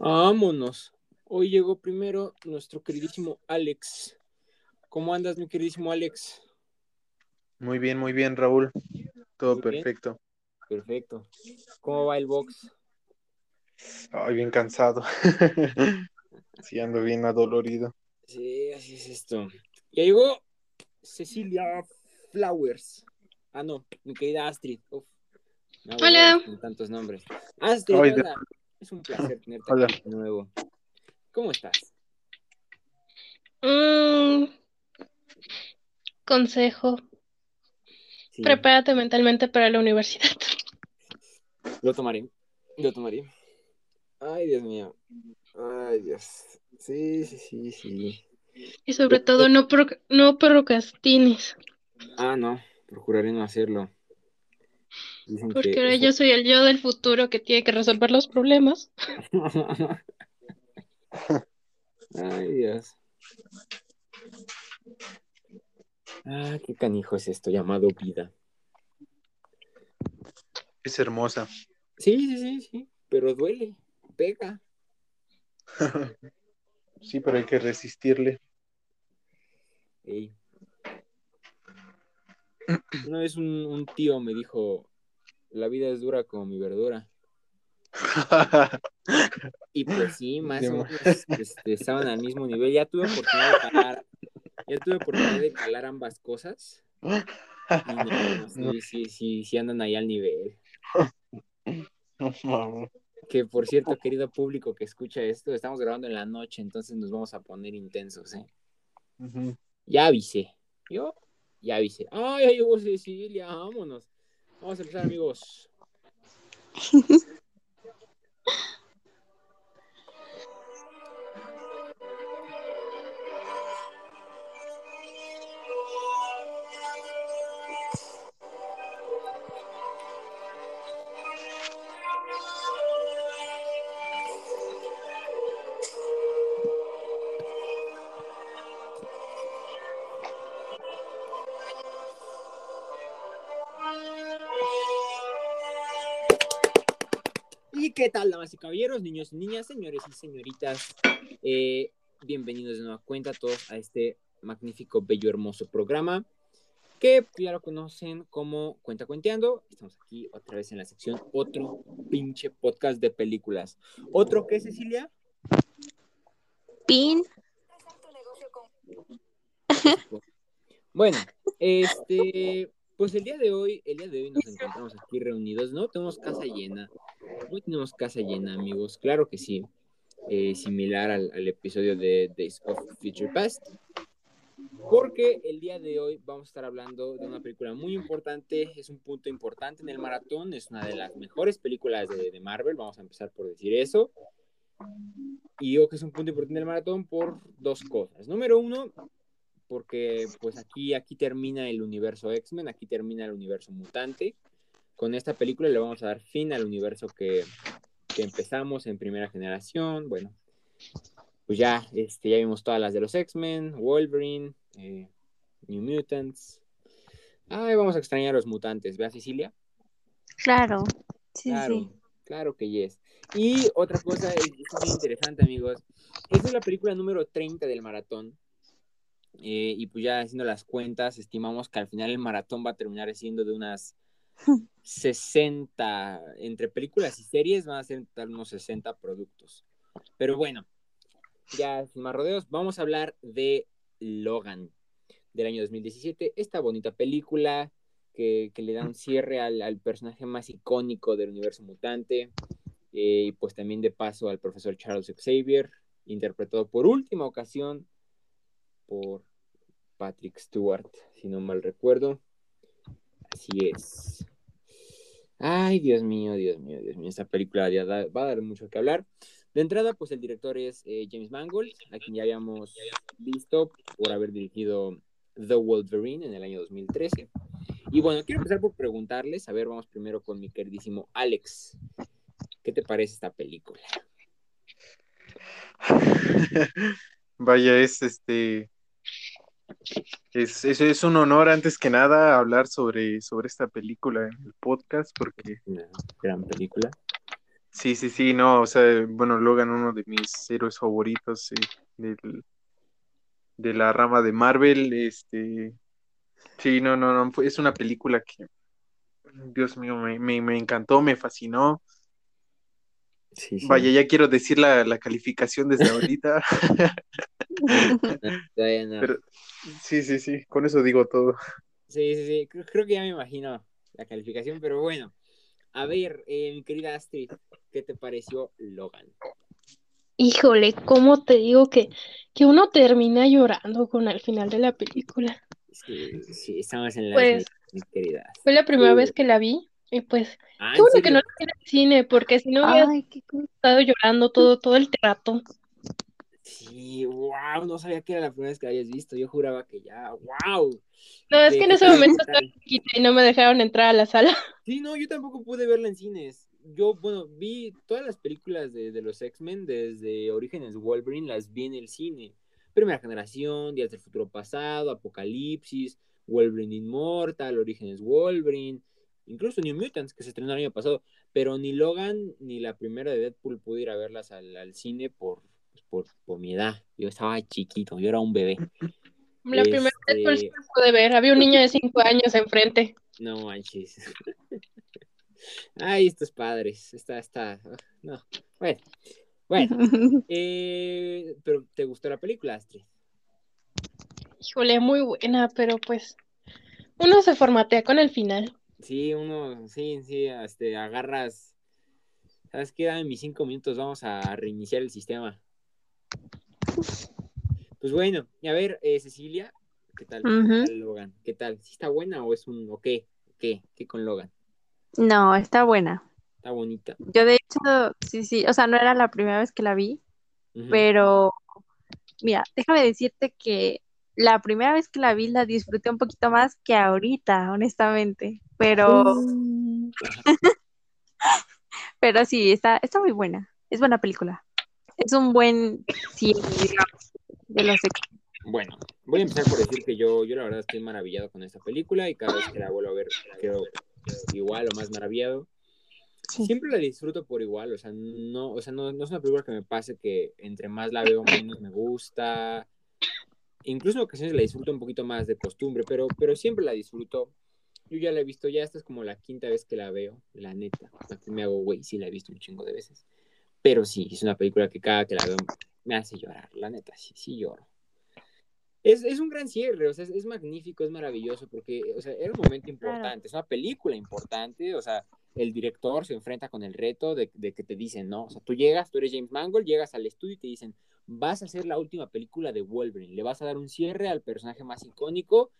Vámonos. Hoy llegó primero nuestro queridísimo Alex. ¿Cómo andas, mi queridísimo Alex? Muy bien, muy bien, Raúl. Todo Muy bien. perfecto. Perfecto. ¿Cómo va el box? Ay, bien cansado. Sí, ando bien adolorido. Sí, así es esto. Ya llegó Cecilia Flowers. Ah, no, mi querida Astrid. Uf, Hola. Con tantos nombres. Astrid, Ay, hola. Es un placer tenerte Hola. aquí de nuevo. ¿Cómo estás? Mm, consejo. Sí, Prepárate mentalmente para la universidad. lo tomaré. Lo tomaré. Ay, Dios mío. Ay, Dios. Sí, sí, sí, sí. Y sobre todo, no, pro- no procrastines. Ah, no, procuraré no hacerlo. Dicen Porque que ahora eso- yo soy el yo del futuro que tiene que resolver los problemas. Ay, Dios. Ah, qué canijo es esto llamado vida. Es hermosa. Sí, sí, sí, sí, pero duele, pega. Sí, pero hay que resistirle. Ey. Una vez un, un tío me dijo, la vida es dura como mi verdura. Y pues sí, más o menos este, estaban al mismo nivel. Ya tuve oportunidad de calar, ya tuve oportunidad de calar ambas cosas. Y no, no, sí, sí, sí, sí andan ahí al nivel. Que por cierto, querido público que escucha esto, estamos grabando en la noche, entonces nos vamos a poner intensos, ¿eh? Ya avisé. Yo ya avisé. Ay, ya llegó Cecilia, vámonos. Vamos a empezar, amigos. qué tal, damas y caballeros, niños y niñas, señores y señoritas? Eh, bienvenidos de nueva cuenta todos a este magnífico, bello, hermoso programa que ya lo conocen como Cuenta Cuenteando. Estamos aquí otra vez en la sección Otro pinche podcast de películas. ¿Otro qué, Cecilia? Pin. Bueno, este, pues el día de hoy, el día de hoy nos encontramos aquí reunidos, ¿no? Tenemos casa llena. Hoy tenemos casa llena, amigos. Claro que sí. Eh, similar al, al episodio de Days of Future Past. Porque el día de hoy vamos a estar hablando de una película muy importante, es un punto importante en el maratón, es una de las mejores películas de, de Marvel, vamos a empezar por decir eso. Y yo que es un punto importante en el maratón por dos cosas. Número uno, porque pues aquí, aquí termina el universo X-Men, aquí termina el universo mutante. Con esta película le vamos a dar fin al universo que, que empezamos en primera generación. Bueno, pues ya, este, ya vimos todas las de los X-Men, Wolverine, eh, New Mutants. Ay, vamos a extrañar a los mutantes, ¿vea Cecilia? Claro. Sí, Claro, sí. claro que yes. Y otra cosa es, es muy interesante, amigos. Esta es la película número 30 del maratón. Eh, y pues ya haciendo las cuentas, estimamos que al final el maratón va a terminar siendo de unas 60, entre películas y series van a ser unos 60 productos. Pero bueno, ya sin más rodeos, vamos a hablar de Logan del año 2017. Esta bonita película que, que le da un cierre al, al personaje más icónico del universo mutante. eh, y pues también de paso al profesor Charles Xavier, interpretado por última ocasión por Patrick Stewart, si no mal recuerdo. Así es. Ay, Dios mío, Dios mío, Dios mío. Esta película ya va a dar mucho que hablar. De entrada, pues el director es eh, James Mangold, a quien ya habíamos visto por haber dirigido The Wolverine en el año 2013. Y bueno, quiero empezar por preguntarles, a ver, vamos primero con mi queridísimo Alex. ¿Qué te parece esta película? Vaya, es este. Es, es, es un honor antes que nada hablar sobre, sobre esta película en el podcast porque Una gran película. Sí, sí, sí, no, o sea, bueno, Logan, uno de mis héroes favoritos eh, del- de la rama de Marvel, este, sí, no, no, no, es una película que, Dios mío, me, me, me encantó, me fascinó. Sí, sí. Vaya, ya quiero decir la, la calificación desde ahorita, no. pero sí, sí, sí, con eso digo todo. Sí, sí, sí. Creo, creo que ya me imagino la calificación, pero bueno. A ver, eh, mi querida Astrid, ¿qué te pareció Logan? Híjole, ¿cómo te digo que, que uno termina llorando con el final de la película? Sí, sí, estamos en la Pues, mi querida. Fue la primera Sí. vez que la vi y pues Ah, qué ¿en bueno que no la vi en el cine porque si no hubiera estado llorando todo, todo el rato. Sí, wow, no sabía que era la primera vez que la habías visto. Yo juraba que ya, wow. No, es que en ese momento ¿qué estaba chiquita y no me dejaron entrar a la sala. Sí, no, yo tampoco pude verla en cines. Yo, bueno, vi todas las películas de, de los X-Men desde Orígenes Wolverine, las vi en el cine. Primera generación, Días del Futuro Pasado, Apocalipsis, Wolverine Inmortal, Orígenes Wolverine, incluso New Mutants, que se estrenó el año pasado. Pero ni Logan ni la primera de Deadpool pude ir a verlas al, al cine por, pues, por, por mi edad. Yo estaba chiquito, yo era un bebé. La primera vez Este- sí me pude ver. Había un niño de cinco años enfrente. No manches. Ay, estos padres. Está, está. No. Bueno. Bueno. eh, pero ¿te gustó la película, Astrid? Híjole, muy buena, pero pues uno se formatea con el final. Sí, uno, sí, sí, este, agarras. ¿Sabes qué? Dame mis cinco minutos, vamos a reiniciar el sistema. Pues bueno, y a ver, eh, Cecilia, ¿qué tal? ¿Qué tal Logan? ¿Qué tal? ¿Sí está buena o es un o qué? ¿Qué? ¿Qué con Logan? No, está buena. Está bonita. Yo de hecho, sí, sí, o sea, no era la primera vez que la vi, pero mira, déjame decirte que la primera vez que la vi la disfruté un poquito más que ahorita, honestamente, pero, pero sí, está, está muy buena. Es buena película. Es un buen cine, digamos, de los Bueno, voy a empezar por decir que yo, yo la verdad estoy maravillado con esta película y cada vez que la vuelvo a ver quedo igual o más maravillado. Sí. Siempre la disfruto por igual, o sea, no, o sea, no, no es una película que me pase que entre más la veo menos me gusta. Incluso en ocasiones la disfruto un poquito más de costumbre, pero, pero siempre la disfruto. Yo ya la he visto, ya esta es como la quinta vez que la veo, la neta. Aquí me hago güey, sí la he visto un chingo de veces. Pero sí, es una película que cada que la veo me hace llorar, la neta, sí, sí lloro. Es, es un gran cierre, o sea, es, es magnífico, es maravilloso, porque, o sea, era un momento importante, es una película importante, o sea, el director se enfrenta con el reto de, de que te dicen, ¿no? O sea, tú llegas, tú eres James Mangold, llegas al estudio y te dicen, vas a hacer la última película de Wolverine, le vas a dar un cierre al personaje más icónico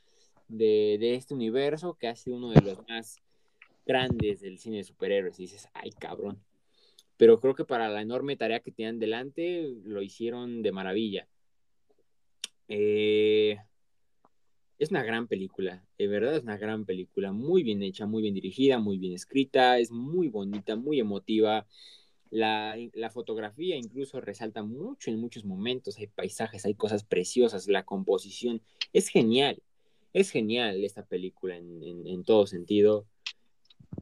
de, este universo, que ha sido uno de los más grandes del cine de superhéroes, y dices, ay, cabrón. Pero creo que para la enorme tarea que tenían delante, lo hicieron de maravilla. Eh, es una gran película, de verdad es una gran película, muy bien hecha, muy bien dirigida, muy bien escrita, es muy bonita, muy emotiva. La, la fotografía incluso resalta mucho en muchos momentos, hay paisajes, hay cosas preciosas, la composición es genial, es genial esta película en, en, todo sentido.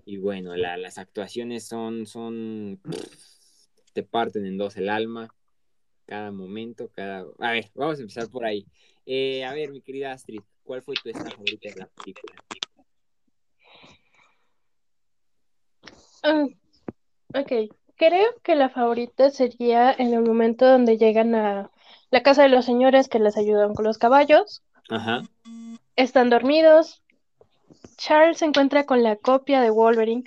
Y bueno, la, las actuaciones son, son, te parten en dos el alma, cada momento, cada... A ver, vamos a empezar por ahí. Eh, a ver, mi querida Astrid, ¿cuál fue tu escena favorita de la película? Ah, ok, creo que la favorita sería en el momento donde llegan a la casa de los señores que les ayudan con los caballos. Ajá. Están dormidos. Charles se encuentra con la copia de Wolverine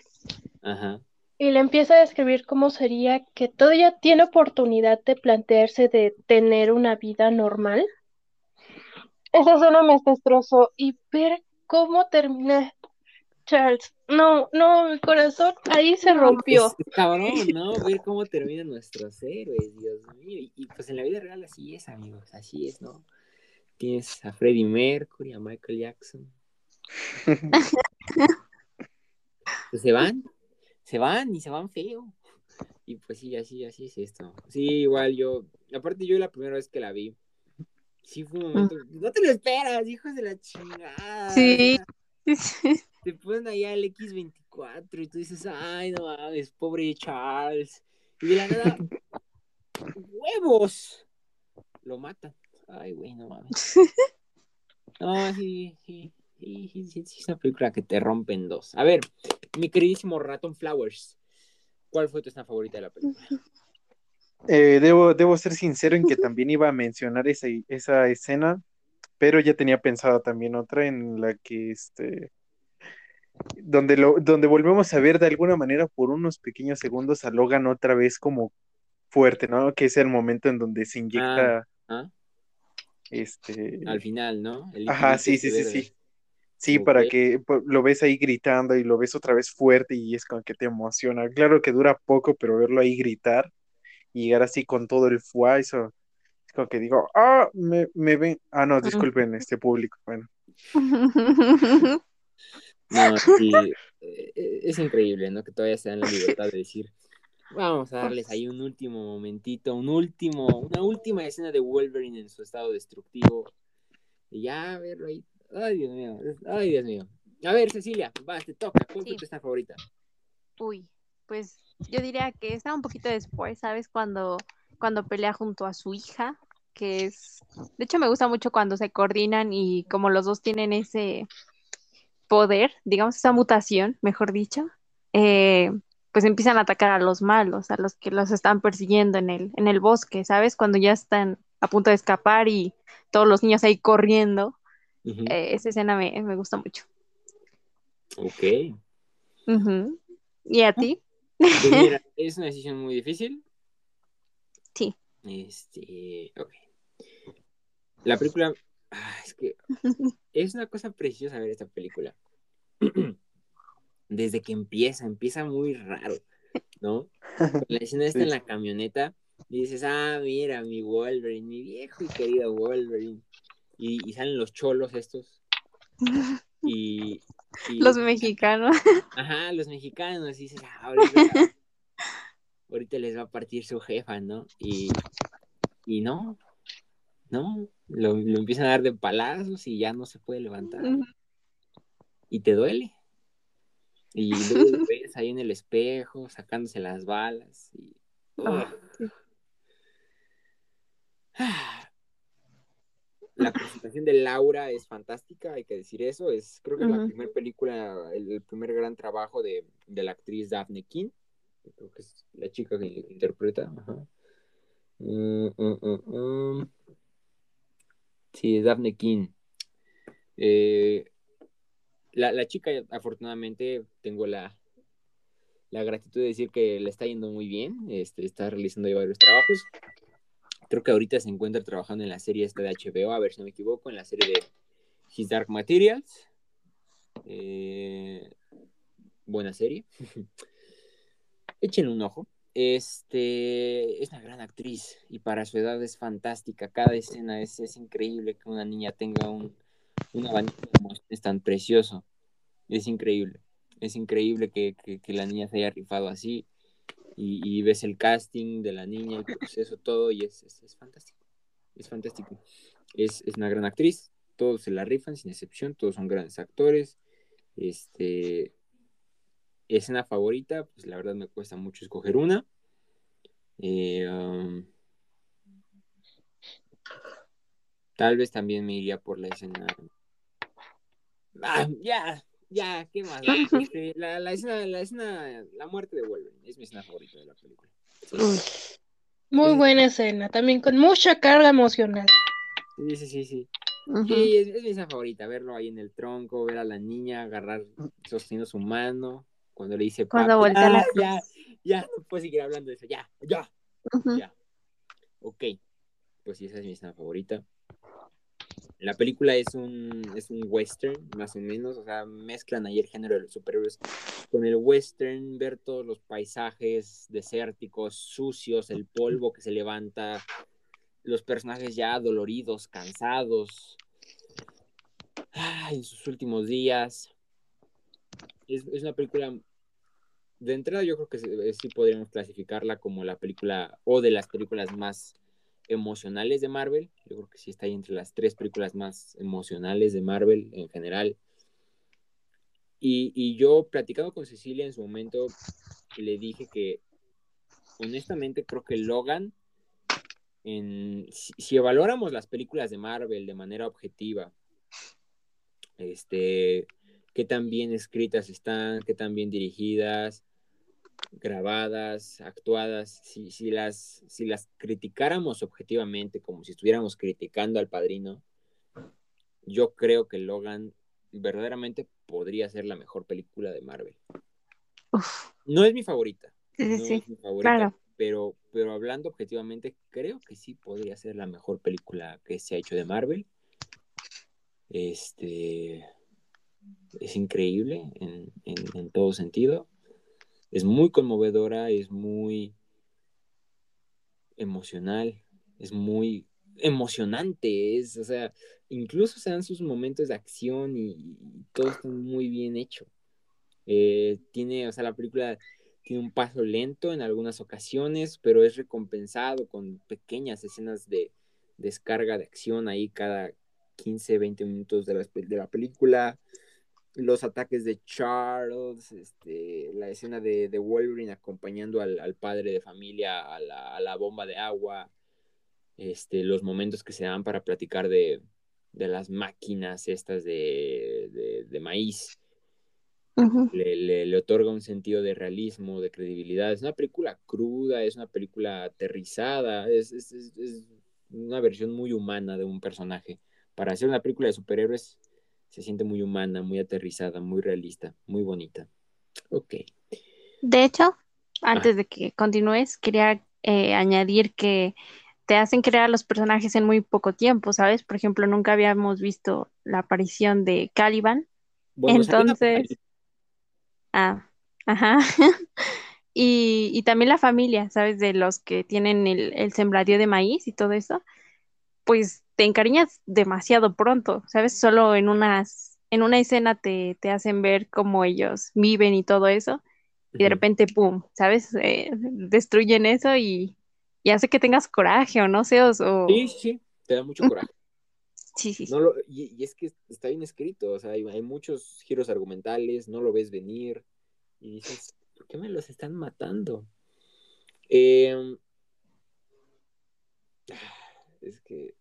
Ajá. y le empieza a describir cómo sería que todavía tiene oportunidad de plantearse de tener una vida normal. Esa zona me destrozó y ver cómo termina Charles. No, no, mi corazón ahí se rompió. Es, es cabrón, ¿no? Ver cómo terminan nuestros héroes, Dios mío. Y, y, pues en la vida real así es, amigos, así es, ¿no? Tienes a Freddie Mercury, a Michael Jackson. pues se van, se van y se van feo. Y pues sí, así, así es esto. Sí, igual yo, aparte yo la primera vez que la vi, sí fue un momento, no te lo esperas, hijos de la chingada. Sí. Te ponen ahí al X23 cuatro y tú dices, ay, no mames, pobre Charles. Y de la nada, huevos, lo matan. Ay, güey, no mames. No, sí, sí, sí, sí, es una película que te rompe en dos. A ver, mi queridísimo Raton Flowers, ¿cuál fue tu escena favorita de la película? Eh, debo, debo ser sincero en que también iba a mencionar esa, esa escena, pero ya tenía pensado también otra en la que este donde lo, donde volvemos a ver de alguna manera por unos pequeños segundos a Logan otra vez como fuerte, ¿no? Que es el momento en donde se inyecta ¿Ah? este Al final, ¿no? El Ajá, sí, sí, sí, sí. Sí, para que lo ves ahí gritando y lo ves otra vez fuerte y es como que te emociona. Claro que dura poco, pero verlo ahí gritar y llegar así con todo el fuá, eso es como que digo, ah, me, me ven. Ah, no, disculpen, este público. Bueno, No, sí, eh, eh, es increíble, ¿no? Que todavía se dan la libertad de decir, vamos a darles ahí un último momentito, un último, una última escena de Wolverine en su estado destructivo. Y ya verlo ahí. Ay, Dios mío, ay, Dios mío. A ver, Cecilia, va, te toca. ¿Cuál Sí. tu escena favorita? Uy, pues yo diría que está un poquito después, ¿sabes? Cuando, cuando pelea junto a su hija, que es, de hecho me gusta mucho cuando se coordinan y como los dos tienen ese poder, digamos, esa mutación, mejor dicho, eh, pues empiezan a atacar a los malos, a los que los están persiguiendo en el, en el bosque, ¿sabes? Cuando ya están a punto de escapar y todos los niños ahí corriendo, eh, esa escena me, me gusta mucho. Ok. ¿Y a ti? Pues mira, es una decisión muy difícil. Sí. Este, ok. La película, ah, es que es una cosa preciosa ver esta película. Desde que empieza, empieza muy raro, ¿no? Con La escena está Sí. en la camioneta y dices, ah, mira, mi Wolverine, mi viejo y querido Wolverine. Y, y salen los cholos estos. Y, y- Los mexicanos. Ajá, los mexicanos, y dices, "Ah, ahorita, ahorita les va a partir su jefa, ¿no? Y, y no, no, lo, lo empiezan a dar de palazos y ya no se puede levantar. Y te duele. Y luego lo ves ahí en el espejo, sacándose las balas. Y. La presentación de Laura es fantástica, hay que decir eso. Es, creo que la primera película, el, el primer gran trabajo de, de la actriz Daphne King. Creo que es la chica que interpreta. Ajá. Mm, mm, mm, mm. Sí, Daphne King. Eh, la, la chica, afortunadamente, tengo la, la gratitud de decir que le está yendo muy bien. Este, está realizando varios trabajos. Creo que ahorita se encuentra trabajando en la serie esta de HBO, a ver si no me equivoco, en la serie de His Dark Materials. Eh, buena serie. Échenle un ojo. Este es una gran actriz y para su edad es fantástica. Cada escena es, es increíble que una niña tenga un, un abanico de emociones tan precioso. Es increíble. Es increíble que, que, la niña se haya rifado así y, y ves el casting de la niña, el proceso, todo, y es, es, es fantástico. Es fantástico. Es, es, una gran actriz, todos se la rifan sin excepción, todos son grandes actores. Este, escena favorita, pues la verdad me cuesta mucho escoger una. Eh, um, tal vez también me iría por la escena. Ah, ya, ya, ¿qué más? Este, la, la, escena, la escena, la muerte de Wolverine, es mi escena favorita de la película. Muy buena escena, también con mucha carga emocional. Sí, sí, sí, sí. Ujú. Sí, es, es mi escena favorita, verlo ahí en el tronco, ver a la niña agarrar, sosteniendo su mano, cuando le dice Cuando voltea "Ah, ya, ya, no puedo seguir hablando de eso, ya, ya, ya. Ok, pues esa es mi escena favorita. La película es un, es un western, más o menos, o sea, mezclan ahí el género de los superhéroes con el western, ver todos los paisajes desérticos, sucios, el polvo que se levanta, los personajes ya doloridos, cansados, ay, en sus últimos días. Es, es una película, de entrada yo creo que sí, sí podríamos clasificarla como la película, o de las películas más emocionales de Marvel. Yo creo que sí está ahí entre las tres películas más emocionales de Marvel en general. Y, y yo, platicando con Cecilia en su momento, le dije que honestamente creo que Logan, en, si, si evaluáramos las películas de Marvel de manera objetiva, este, qué tan bien escritas están, qué tan bien dirigidas, grabadas, actuadas, si, si, las, si las criticáramos objetivamente, como si estuviéramos criticando al padrino, yo creo que Logan verdaderamente podría ser la mejor película de Marvel. Uf, No es mi favorita, sí, sí, no sí. es mi favorita, claro. pero, pero hablando objetivamente, creo que sí podría ser la mejor película que se ha hecho de Marvel. Este es increíble en, en- todo sentido. Es muy conmovedora, es muy emocional, es muy emocionante, es, o sea, incluso se dan sus momentos de acción y, y todo está muy bien hecho. Eh, tiene, o sea, la película tiene un paso lento en algunas ocasiones, pero es recompensado con pequeñas escenas de descarga de acción ahí cada 15, 20 minutos de la, de la película. Los ataques de Charles, este, la escena de, de Wolverine acompañando al, al, padre de familia a la, a la, bomba de agua, este, los momentos que se dan para platicar de, de las máquinas estas de, de, de maíz. Uh -huh. le, le, le, otorga un sentido de realismo, de credibilidad. Es una película cruda, es una película aterrizada, es, es, es, es, una versión muy humana de un personaje. Para hacer una película de superhéroes se siente muy humana, muy aterrizada, muy realista, muy bonita. Ok. De hecho, antes ah. de que continúes, quería eh, añadir que te hacen crear los personajes en muy poco tiempo, ¿sabes? Por ejemplo, nunca habíamos visto la aparición de Caliban. Bueno, Entonces... Ah, ajá. y, y, también la familia, ¿sabes? De los que tienen el, el, sembradío de maíz y todo eso, pues te encariñas demasiado pronto, ¿sabes? Solo en unas, en una escena te, te hacen ver cómo ellos viven y todo eso, y de repente, pum, ¿sabes? Eh, destruyen eso y, y, hace que tengas coraje o no sé, o... Sí, sí, te da mucho coraje. Sí, sí. No lo, y, y, es que está bien escrito, o sea, hay, hay, muchos giros argumentales, no lo ves venir y dices, ¿por qué me los están matando? Eh, es que...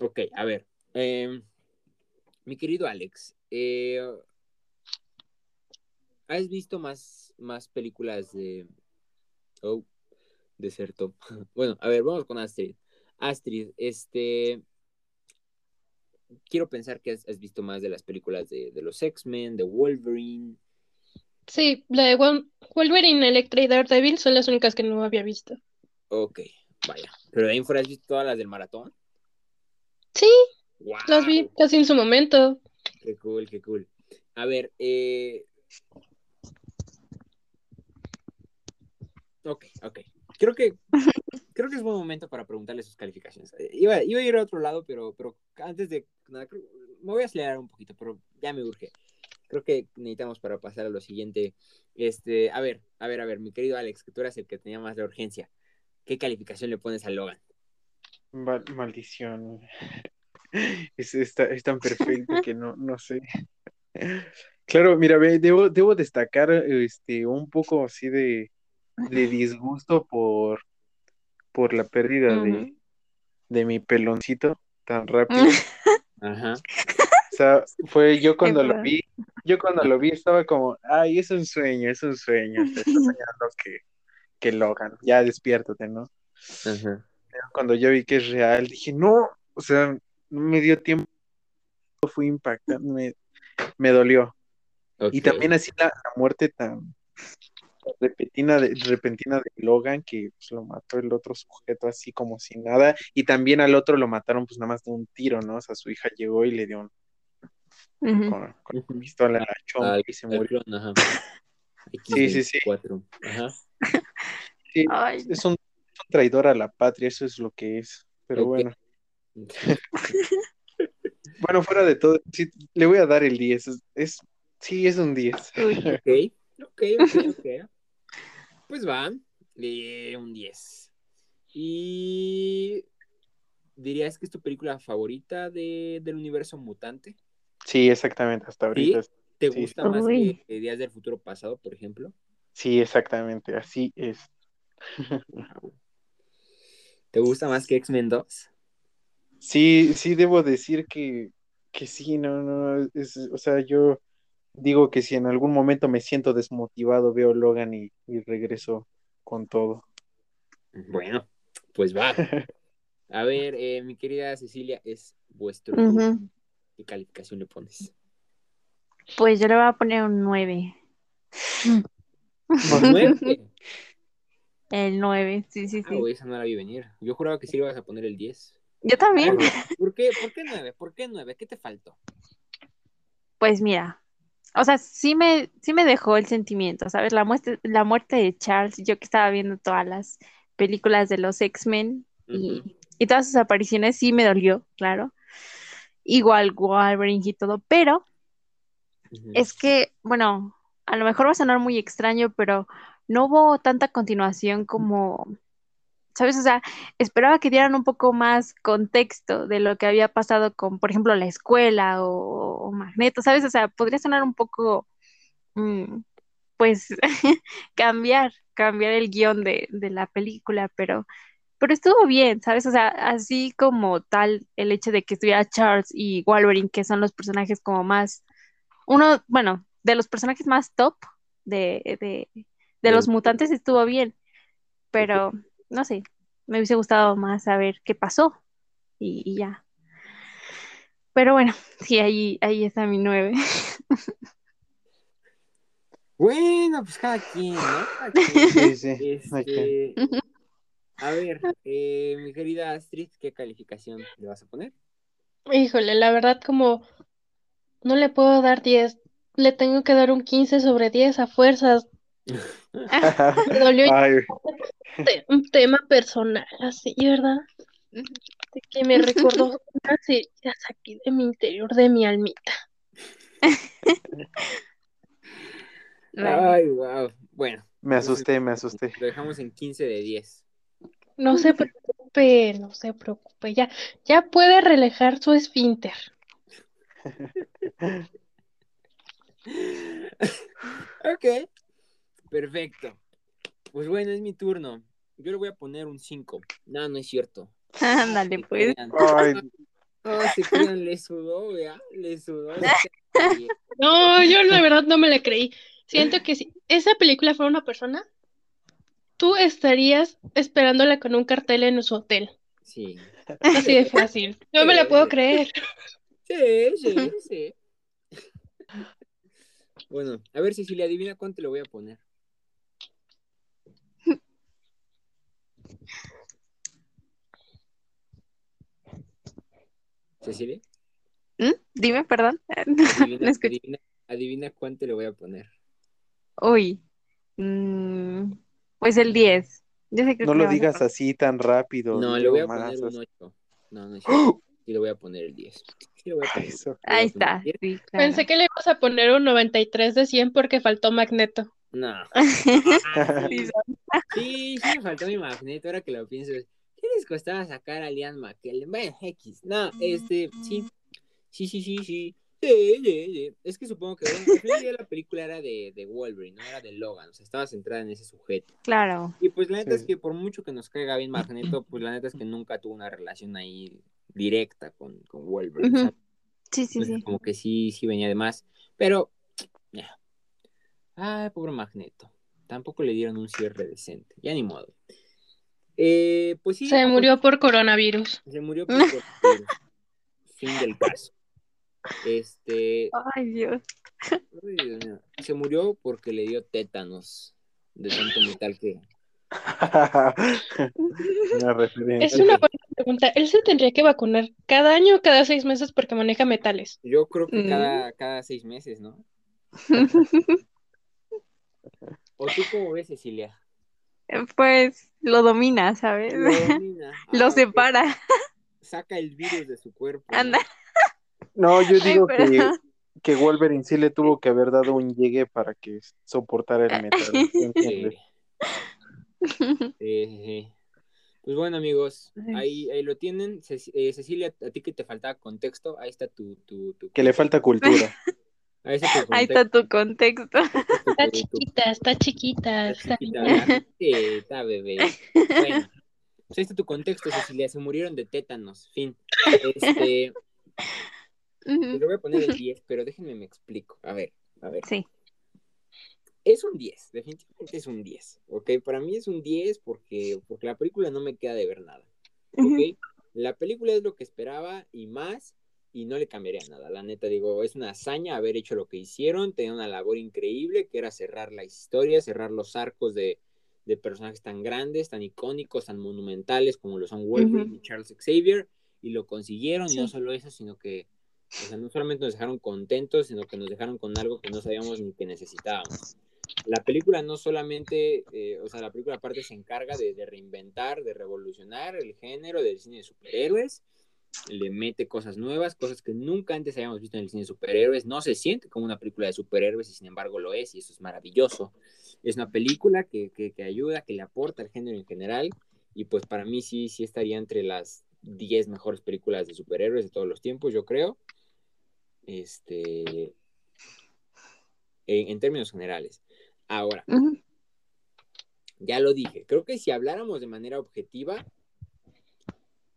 Ok, a ver. Eh, mi querido Alex, eh, ¿has visto más, más películas de... Oh, deserto. Bueno, a ver, vamos con Astrid. Astrid, este. Quiero pensar que has, has visto más de las películas de, de los X-Men, de Wolverine. Sí, la de Wolverine, Electra y Daredevil son las únicas que no había visto. Ok, vaya. ¿Pero de ahí fuera has visto todas las del maratón? Sí, wow. las vi casi en su momento. Qué cool, qué cool. A ver, eh. Ok, ok creo que creo que es buen momento para preguntarle sus calificaciones. Iba, iba a ir a otro lado, pero, pero antes de nada, creo, me voy a acelerar un poquito, pero ya me urge. Creo que necesitamos para pasar a lo siguiente. Este, a ver, a ver, a ver, mi querido Alex, que tú eras el que tenía más la urgencia. ¿Qué calificación le pones a Logan? Mal, maldición. Es, es, es, tan perfecto que no, no sé. Claro, mira, debo, debo destacar este, un poco así de, de disgusto por, por la pérdida uh -huh. de, de mi peloncito tan rápido. Ajá. O sea, fue yo cuando lo vi, yo cuando lo vi estaba como, ay, es un sueño, es un sueño, te está soñando que, que Logan, ya despiértate, ¿no? Ajá. Cuando yo vi que es real, dije, no, o sea, no me dio tiempo, fui impactante, me, me dolió. Okay. Y también así la, la muerte tan, repentina de, repentina de Logan que pues, lo mató el otro sujeto así como sin nada y también al otro lo mataron pues nada más de un tiro, ¿no? O sea, su hija llegó y le dio un uh -huh. con, con pistola en la chompa y se murió. Clon, ajá. sí, sí, sí. Ajá. sí es, un, es, un, traidor a la patria, eso es lo que es. Pero okay. bueno. bueno, fuera de todo, sí, le voy a dar el 10. Es, es sí, es un 10. Ok. Ok, ok, ok. Pues va, eh, un 10. Y ¿dirías que es tu película favorita de, del universo mutante? Sí, exactamente, hasta ahorita. ¿Te Sí. gusta más Uy. que Días del Futuro Pasado, por ejemplo? Sí, exactamente, así es. ¿Te gusta más que X-Men 2? Sí, sí debo decir que, que sí, no, no, es, o sea, yo digo que si en algún momento me siento desmotivado, veo Logan y, y regreso con todo. Bueno, pues va. A ver, eh, mi querida Cecilia, es vuestro. Ujú. ¿Qué calificación le pones? Pues yo le voy a poner un 9. ¿Nueve? El 9, sí, sí, Ah, sí. güey, esa no la vi venir. Yo juraba que sí le ibas a poner el 10. Yo también. ¿Por qué? ¿Por qué 9? ¿Por qué 9? ¿Qué te faltó? Pues mira, o sea, sí me, sí me dejó el sentimiento, ¿sabes? La muerte, la muerte de Charles, yo que estaba viendo todas las películas de los X-Men y, todas sus apariciones, sí me dolió, claro. Igual Wolverine y todo, pero es que, bueno, a lo mejor va a sonar muy extraño, pero no hubo tanta continuación como, ¿sabes? O sea, esperaba que dieran un poco más contexto de lo que había pasado con, por ejemplo, la escuela o, o Magneto, ¿sabes? O sea, podría sonar un poco, mm, pues, cambiar, cambiar el guion de, de la película, pero, pero estuvo bien, ¿sabes? O sea, así como tal, el hecho de que estuviera Charles y Wolverine, que son los personajes como más, uno, bueno, de los personajes más top de, de, de los mutantes estuvo bien, pero no sé, me hubiese gustado más saber qué pasó y, y ya. Pero bueno, sí, ahí, ahí está mi nueve. Bueno, pues cada quien, ¿no? Cada quien. Sí, sí. Este, a ver, eh, mi querida Astrid, ¿qué calificación le vas a poner? Híjole, la verdad como no le puedo dar 10, le tengo que dar un 15 sobre 10 a fuerzas. Me dolió un tema personal así, ¿verdad? De que me recordó unas heridas aquí de mi interior, de mi almita. Ay, wow. Bueno, me asusté, me asusté. lo dejamos en 15 de 10. No se preocupe, no se preocupe, ya, ya puede relajar su esfínter. Ok, perfecto. Pues bueno, es mi turno. Yo le voy a poner un 5. No, no es cierto. Ándale, pues. Ay, No, se crean, le sudó, ¿verdad? Le sudó. No, yo la verdad no me la creí. Siento que si esa película fuera una persona, tú estarías esperándola con un cartel en su hotel. Sí. Así de fácil. No me la puedo creer. Sí, sí, sí. Bueno, a ver, Cecilia, adivina cuánto le voy a poner. Cecilia, ¿Mm? Dime, perdón. adivina, adivina, adivina cuánto le voy a poner. Uy. Mm, pues el 10. Yo sé que no lo digas así tan rápido. No, le voy a poner un así. 8. No, no es cierto. Sí, le voy a poner el 10. Sí, le voy a poner. Ahí está. el 10. Sí, claro. Pensé que le ibas a poner un 93 de 100 porque faltó Magneto. No. Ah, Sí, sí. Faltó mi magneto, ahora que lo pienso. ¿Qué les costaba sacar a Liam McKellen? Bueno, X. No, este, sí. Sí, sí, sí, sí. Sí, sí, sí. Es que supongo que bueno, la película era de, de Wolverine, no era de Logan, o sea, estaba centrada en ese sujeto. Claro. Y pues la neta Sí. es que por mucho que nos caiga bien Magneto, pues la neta es que nunca tuvo una relación ahí directa con, con Wolverine. Sí, sí, Entonces, sí. como que sí, sí venía de más. Pero, ya. Ay, pobre Magneto. Tampoco le dieron un cierre decente. Ya ni modo. Eh, pues sí. Se murió por coronavirus. Se murió por coronavirus. Fin del caso. Este. Ay, Dios. ay, Dios mío. Se murió porque le dio tétanos de tanto metal que. Una. Es una buena pregunta. Él se tendría que vacunar cada año o cada seis meses porque maneja metales. Yo creo que Mm. cada, cada seis meses, ¿no? ¿O tú cómo ves, Cecilia? Pues lo domina, ¿sabes? Lo domina. Lo Ah, separa. Saca el virus de su cuerpo. ¿no? Anda. No, yo digo pero- que, que Wolverine sí le tuvo que haber dado un llegue para que soportara el metal. sí, sí. Pues bueno, amigos, ahí, ahí lo tienen. Eh, Cecilia, a ti que te faltaba contexto, ahí está tu... tu, tu- Que le falta cultura. Ahí está tu Ahí está tu contexto. Está chiquita, está chiquita. Está está chiquita. Chiquita, bebé. Bueno, pues ahí está tu contexto, Cecilia. Se murieron de tétanos. Fin. Este, le voy a poner el 10, pero déjenme me explico. A ver, a ver. Sí. Es un 10, definitivamente es un 10. ¿Ok? Para mí es un 10 porque, porque la película no me queda de ver nada. ¿Ok? La película es lo que esperaba y más, y no le cambiaría nada. La neta, digo, es una hazaña haber hecho lo que hicieron. Tenía una labor increíble que era cerrar la historia, cerrar los arcos de, de personajes tan grandes, tan icónicos, tan monumentales como lo son Wolverine Ujú. y Charles Xavier, y lo consiguieron. Y no Sí. solo eso, sino que, o sea, no solamente nos dejaron contentos, sino que nos dejaron con algo que no sabíamos ni que necesitábamos. La película no solamente, eh, o sea, la película aparte se encarga de, de reinventar, de revolucionar el género del cine de superhéroes, le mete cosas nuevas, cosas que nunca antes habíamos visto en el cine de superhéroes, no se siente como una película de superhéroes y sin embargo lo es y eso es maravilloso. Es una película que, que, que ayuda, que le aporta al género en general y pues para mí sí, sí estaría entre las 10 mejores películas de superhéroes de todos los tiempos, yo creo. Este, en, en términos generales. Ahora, ya lo dije, creo que si habláramos de manera objetiva,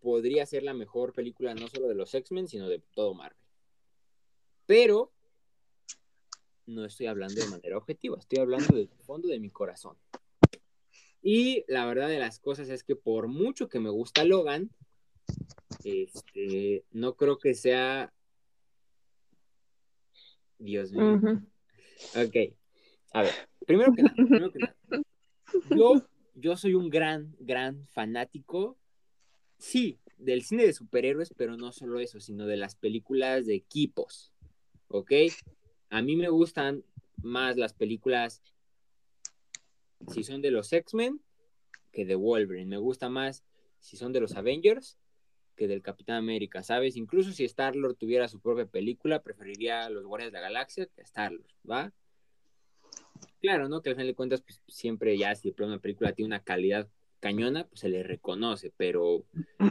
podría ser la mejor película no solo de los X-Men, sino de todo Marvel. Pero no estoy hablando de manera objetiva, estoy hablando del fondo de mi corazón. Y la verdad de las cosas es que por mucho que me gusta Logan, este, no creo que sea... Dios mío. Ujú. Ok. A ver, primero que nada, primero que nada. Yo, yo soy un gran, gran fanático, sí, del cine de superhéroes, pero no solo eso, sino de las películas de equipos. ¿Ok? A mí me gustan más las películas, si son de los X-Men, que de Wolverine. Me gusta más si son de los Avengers que del Capitán América, ¿sabes? Incluso si Star-Lord tuviera su propia película, preferiría los Guardias de la Galaxia que Star-Lord, ¿va? Claro, ¿no? Que al final de cuentas, pues siempre ya si una película tiene una calidad cañona, pues se le reconoce, pero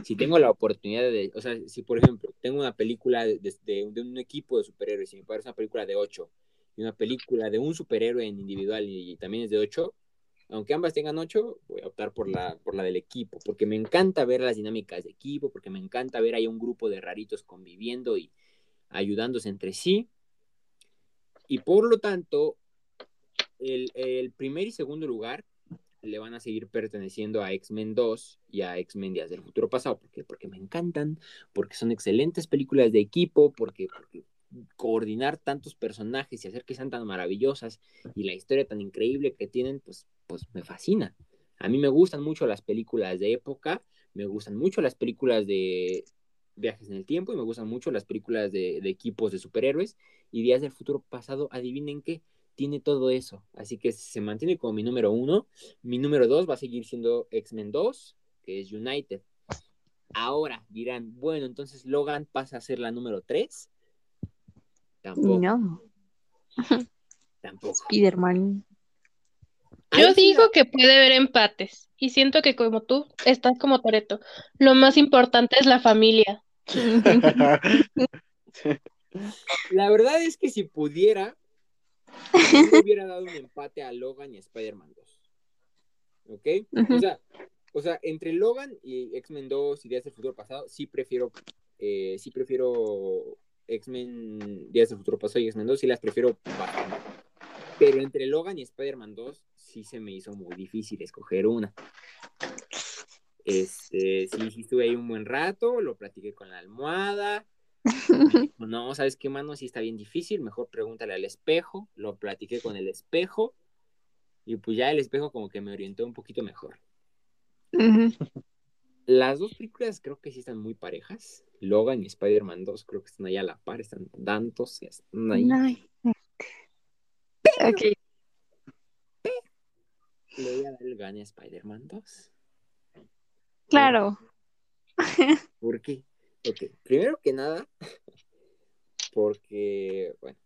si tengo la oportunidad de, o sea, si por ejemplo tengo una película de, de- de un equipo de superhéroes y me parece una película de 8 y una película de un superhéroe en individual y, también es de 8, aunque ambas tengan 8, voy a optar por la, por la del equipo, porque me encanta ver las dinámicas de equipo, porque me encanta ver ahí un grupo de raritos conviviendo y ayudándose entre sí. Y por lo tanto, el, el primer y segundo lugar le van a seguir perteneciendo a X-Men 2 y a X-Men Días del Futuro Pasado, porque, porque me encantan, porque son excelentes películas de equipo, porque, porque coordinar tantos personajes y hacer que sean tan maravillosas y la historia tan increíble que tienen, pues, pues me fascina. A mí me gustan mucho las películas de época, me gustan mucho las películas de viajes en el tiempo y me gustan mucho las películas de, de equipos de superhéroes y Días del Futuro Pasado, adivinen qué, tiene todo eso. Así que se mantiene como mi número uno. Mi número dos va a seguir siendo X-Men 2, que es United. Ahora dirán, bueno, entonces Logan pasa a ser la número tres. Tampoco, No, tampoco. Spider-Man. Yo digo que puede haber empates y siento que como tú estás como Toreto, lo más importante es la familia. La verdad es que si pudiera, yo le hubiera dado un empate a Logan y Spider-Man 2. ¿Ok? Ujú. O sea, o sea, entre Logan y X-Men 2 y Días del Futuro Pasado, sí prefiero, eh, sí prefiero X-Men Días del Futuro Pasado y X-Men 2, sí las prefiero bastante. Pero entre Logan y Spider-Man 2, sí se me hizo muy difícil escoger una. Este, sí, sí estuve ahí un buen rato, lo platiqué con la almohada. No, ¿sabes qué, mano? Sí está bien difícil, mejor pregúntale al espejo. Lo platiqué con el espejo. Y pues ya el espejo como que me orientó un poquito mejor. Las dos películas creo que sí están muy parejas. Logan y Spider-Man 2 creo que están ahí a la par, están tantos, están ahí. Ay. Ok. Le voy a dar el gane a Spider-Man 2. Claro. ¿Por qué? Ok, primero que nada, porque, bueno,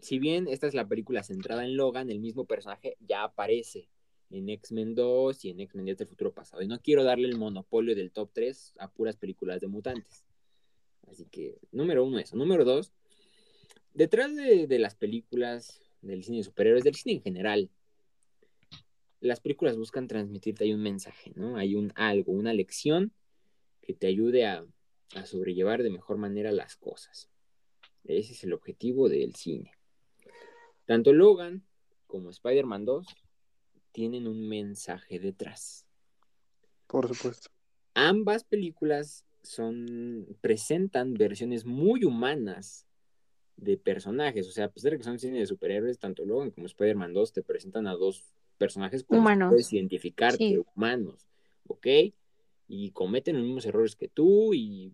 si bien esta es la película centrada en Logan, el mismo personaje ya aparece en X-Men 2 y en X-Men Días del Futuro Pasado. Y no quiero darle el monopolio del top 3 a puras películas de mutantes. Así que, número uno, eso. Número dos, detrás de, las películas del cine de superhéroes, del cine en general, las películas buscan transmitirte hay un mensaje, ¿no? Hay un algo, una lección que te ayude a, a sobrellevar de mejor manera las cosas. Ese es el objetivo del cine. Tanto Logan como Spider-Man 2 tienen un mensaje detrás. Por supuesto. Ambas películas son presentan versiones muy humanas de personajes, o sea, a pesar de que son cine de superhéroes, tanto Logan como Spider-Man 2 te presentan a dos personajes con los que Humanos. puedes identificarte, Sí. humanos, ¿ok? Y cometen los mismos errores que tú y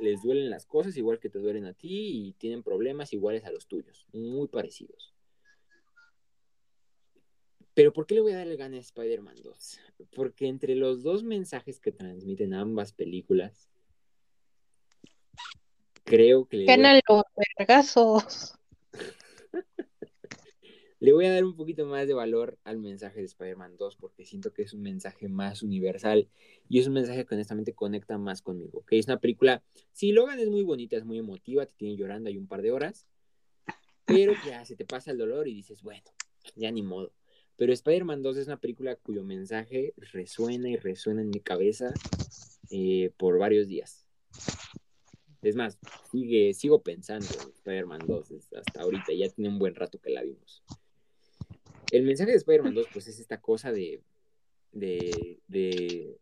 les duelen las cosas igual que te duelen a ti y tienen problemas iguales a los tuyos, muy parecidos. Pero ¿por qué le voy a dar el gane a Spider-Man 2? Porque entre los dos mensajes que transmiten ambas películas, creo que Ganan los vergazos. Le voy a dar un poquito más de valor al mensaje de Spider-Man 2 porque siento que es un mensaje más universal y es un mensaje que honestamente conecta más conmigo. Que es una película, sí, Logan es muy bonita, es muy emotiva, te tiene llorando ahí un par de horas, pero ya se te pasa el dolor y dices, bueno, ya ni modo. Pero Spider-Man 2 es una película cuyo mensaje resuena y resuena en mi cabeza eh, por varios días. Es más, sigue, sigo pensando en Spider-Man 2 es- hasta ahorita, ya tiene un buen rato que la vimos. El mensaje de Spider-Man 2, pues es esta cosa de, de,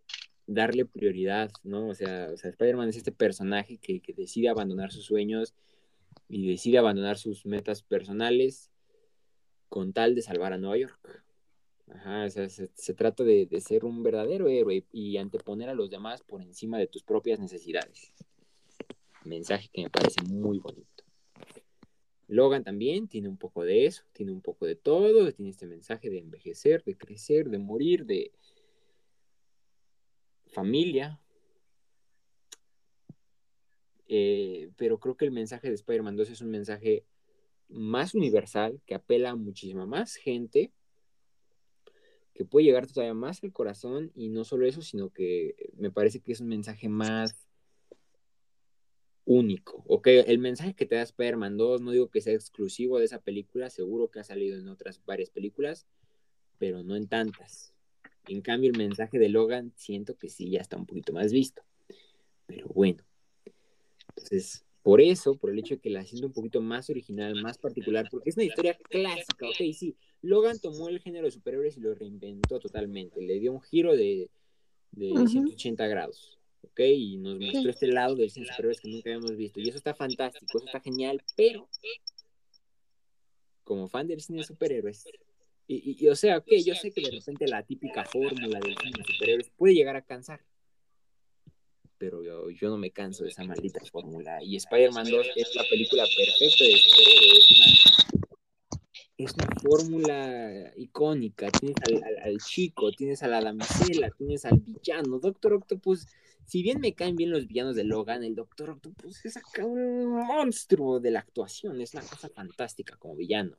darle prioridad, ¿no? O sea, o sea Spider-Man es este personaje que, que decide abandonar sus sueños y decide abandonar sus metas personales con tal de salvar a Nueva York. Ajá, o sea, se, se trata de, de ser un verdadero héroe y anteponer a los demás por encima de tus propias necesidades. Mensaje que me parece muy bonito. Logan también tiene un poco de eso, tiene un poco de todo, tiene este mensaje de envejecer, de crecer, de morir, de familia. Eh, pero creo que el mensaje de Spider-Man 2 es un mensaje más universal, que apela a muchísima más gente, que puede llegar todavía más al corazón y no solo eso, sino que me parece que es un mensaje más único. Ok, el mensaje que te da Spider-Man 2, no digo que sea exclusivo de esa película, seguro que ha salido en otras varias películas, pero no en tantas. En cambio, el mensaje de Logan siento que sí ya está un poquito más visto. Pero bueno. Entonces, por eso, por el hecho de que la siento un poquito más original, más particular, porque es una historia clásica, ok, sí. Logan tomó el género de superhéroes y lo reinventó totalmente, le dio un giro de, de Ujú. 180 grados, ok, y nos mostró este lado del cine de superhéroes que nunca habíamos visto, y eso está fantástico, eso está genial, pero como fan del cine de superhéroes, y, y- y, o sea, ok, yo sé que de repente la típica fórmula del cine de superhéroes puede llegar a cansar, pero yo, yo no me canso de esa maldita fórmula. Y Spider-Man 2 es la película perfecta de superhéroes. Es una, es una fórmula icónica. Tienes al, chico, tienes a la damisela, tienes al villano. Doctor Octopus, si bien me caen bien los villanos de Logan, el Doctor Octopus es acá un monstruo de la actuación. Es una cosa fantástica como villano.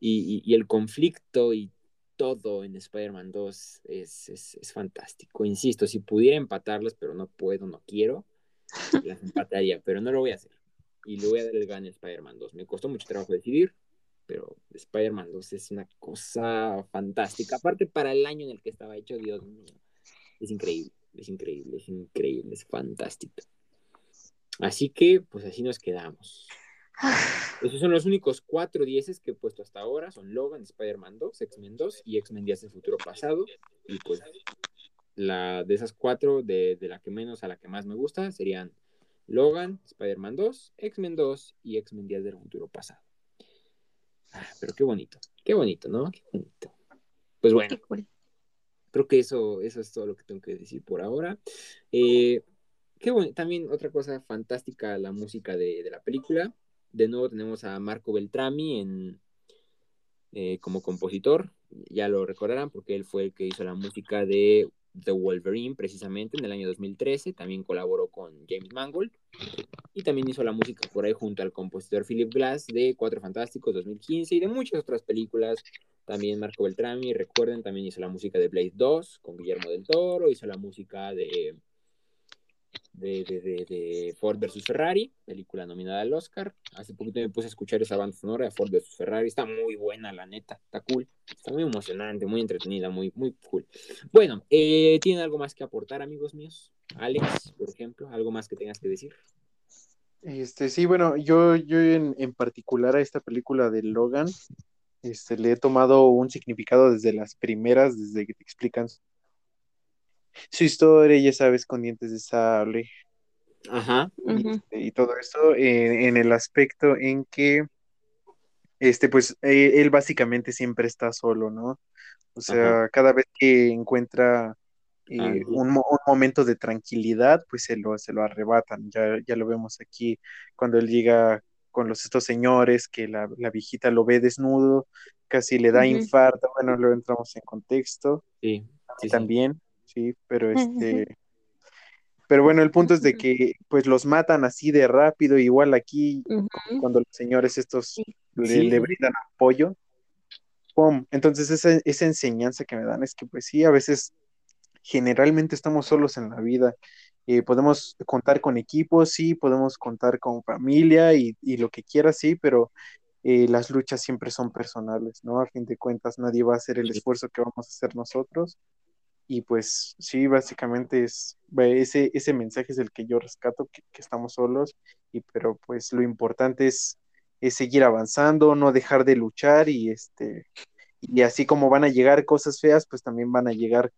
Y, y- el conflicto y todo en Spider-Man 2 es, es, es fantástico. Insisto, si pudiera empatarlas, pero no puedo, no quiero, las empataría, pero no lo voy a hacer. Y le voy a dar el gane a Spider-Man 2. Me costó mucho trabajo decidir, pero Spider-Man 2 es una cosa fantástica. Aparte, para el año en el que estaba hecho, Dios mío, es increíble, es increíble, es increíble, es fantástico. Así que, pues así nos quedamos. Esos son los únicos cuatro dieces que he puesto hasta ahora. Son Logan, Spider-Man 2, X-Men 2 y X-Men Días del Futuro Pasado. Y pues la, de esas cuatro, de, de la que menos a la que más me gusta, serían Logan, Spider-Man 2, X-Men 2 y X-Men Días del Futuro Pasado. Ah, pero qué bonito, qué bonito, ¿no? Qué bonito. Pues bueno, cool. creo que eso, eso es todo lo que tengo que decir por ahora. Eh, qué bueno, también otra cosa fantástica, la música de, de la película. De nuevo tenemos a Marco Beltrami en, eh, como compositor. Ya lo recordarán porque él fue el que hizo la música de The Wolverine precisamente en el año 2013. También colaboró con James Mangold. Y también hizo la música por ahí junto al compositor Philip Glass de Cuatro Fantásticos 2015 y de muchas otras películas También Marco Beltrami, recuerden, también hizo la música de Blade 2 con Guillermo del Toro, hizo la música de, de, de, de, Ford vs. Ferrari, película nominada al Oscar. Hace poquito me puse a escuchar esa banda sonora de Ford vs. Ferrari, está muy buena, la neta, está cool, está muy emocionante, muy entretenida, muy, muy cool. Bueno, eh, ¿tienen algo más que aportar, amigos míos? Alex, por ejemplo, algo más que tengas que decir. Este, sí, bueno, yo, yo en, en particular a esta película de Logan, este, le he tomado un significado desde las primeras, desde que te explican su historia, ya sabes, con dientes de sable Ajá. este, y todo esto, eh, en el aspecto en que, este, pues, eh, él básicamente siempre está solo, ¿no? O sea, cada vez que encuentra eh, Algo. un, mo- un momento de tranquilidad, pues se lo, se lo arrebatan. Ya, ya lo vemos aquí cuando él llega con los, estos señores, que la, la viejita lo ve desnudo, casi le da infarto. Bueno, luego entramos en contexto Sí, sí, sí. también, sí, pero este, pero bueno, el punto es de que pues los matan así de rápido, igual aquí cuando los señores estos Sí. le, Sí, le sí. brindan apoyo, ¡pum! Entonces esa, esa enseñanza que me dan es que pues sí, a veces generalmente estamos solos en la vida. Eh, podemos contar con equipos, sí, podemos contar con familia y, y lo que quieras, sí, pero eh, las luchas siempre son personales, ¿no? A fin de cuentas, nadie va a hacer el Sí. esfuerzo que vamos a hacer nosotros. Y pues sí, básicamente es ese, ese mensaje es el que yo rescato, que, que estamos solos, y pero pues lo importante es, es seguir avanzando, no dejar de luchar y este, y así como van a llegar cosas feas, pues también van a llegar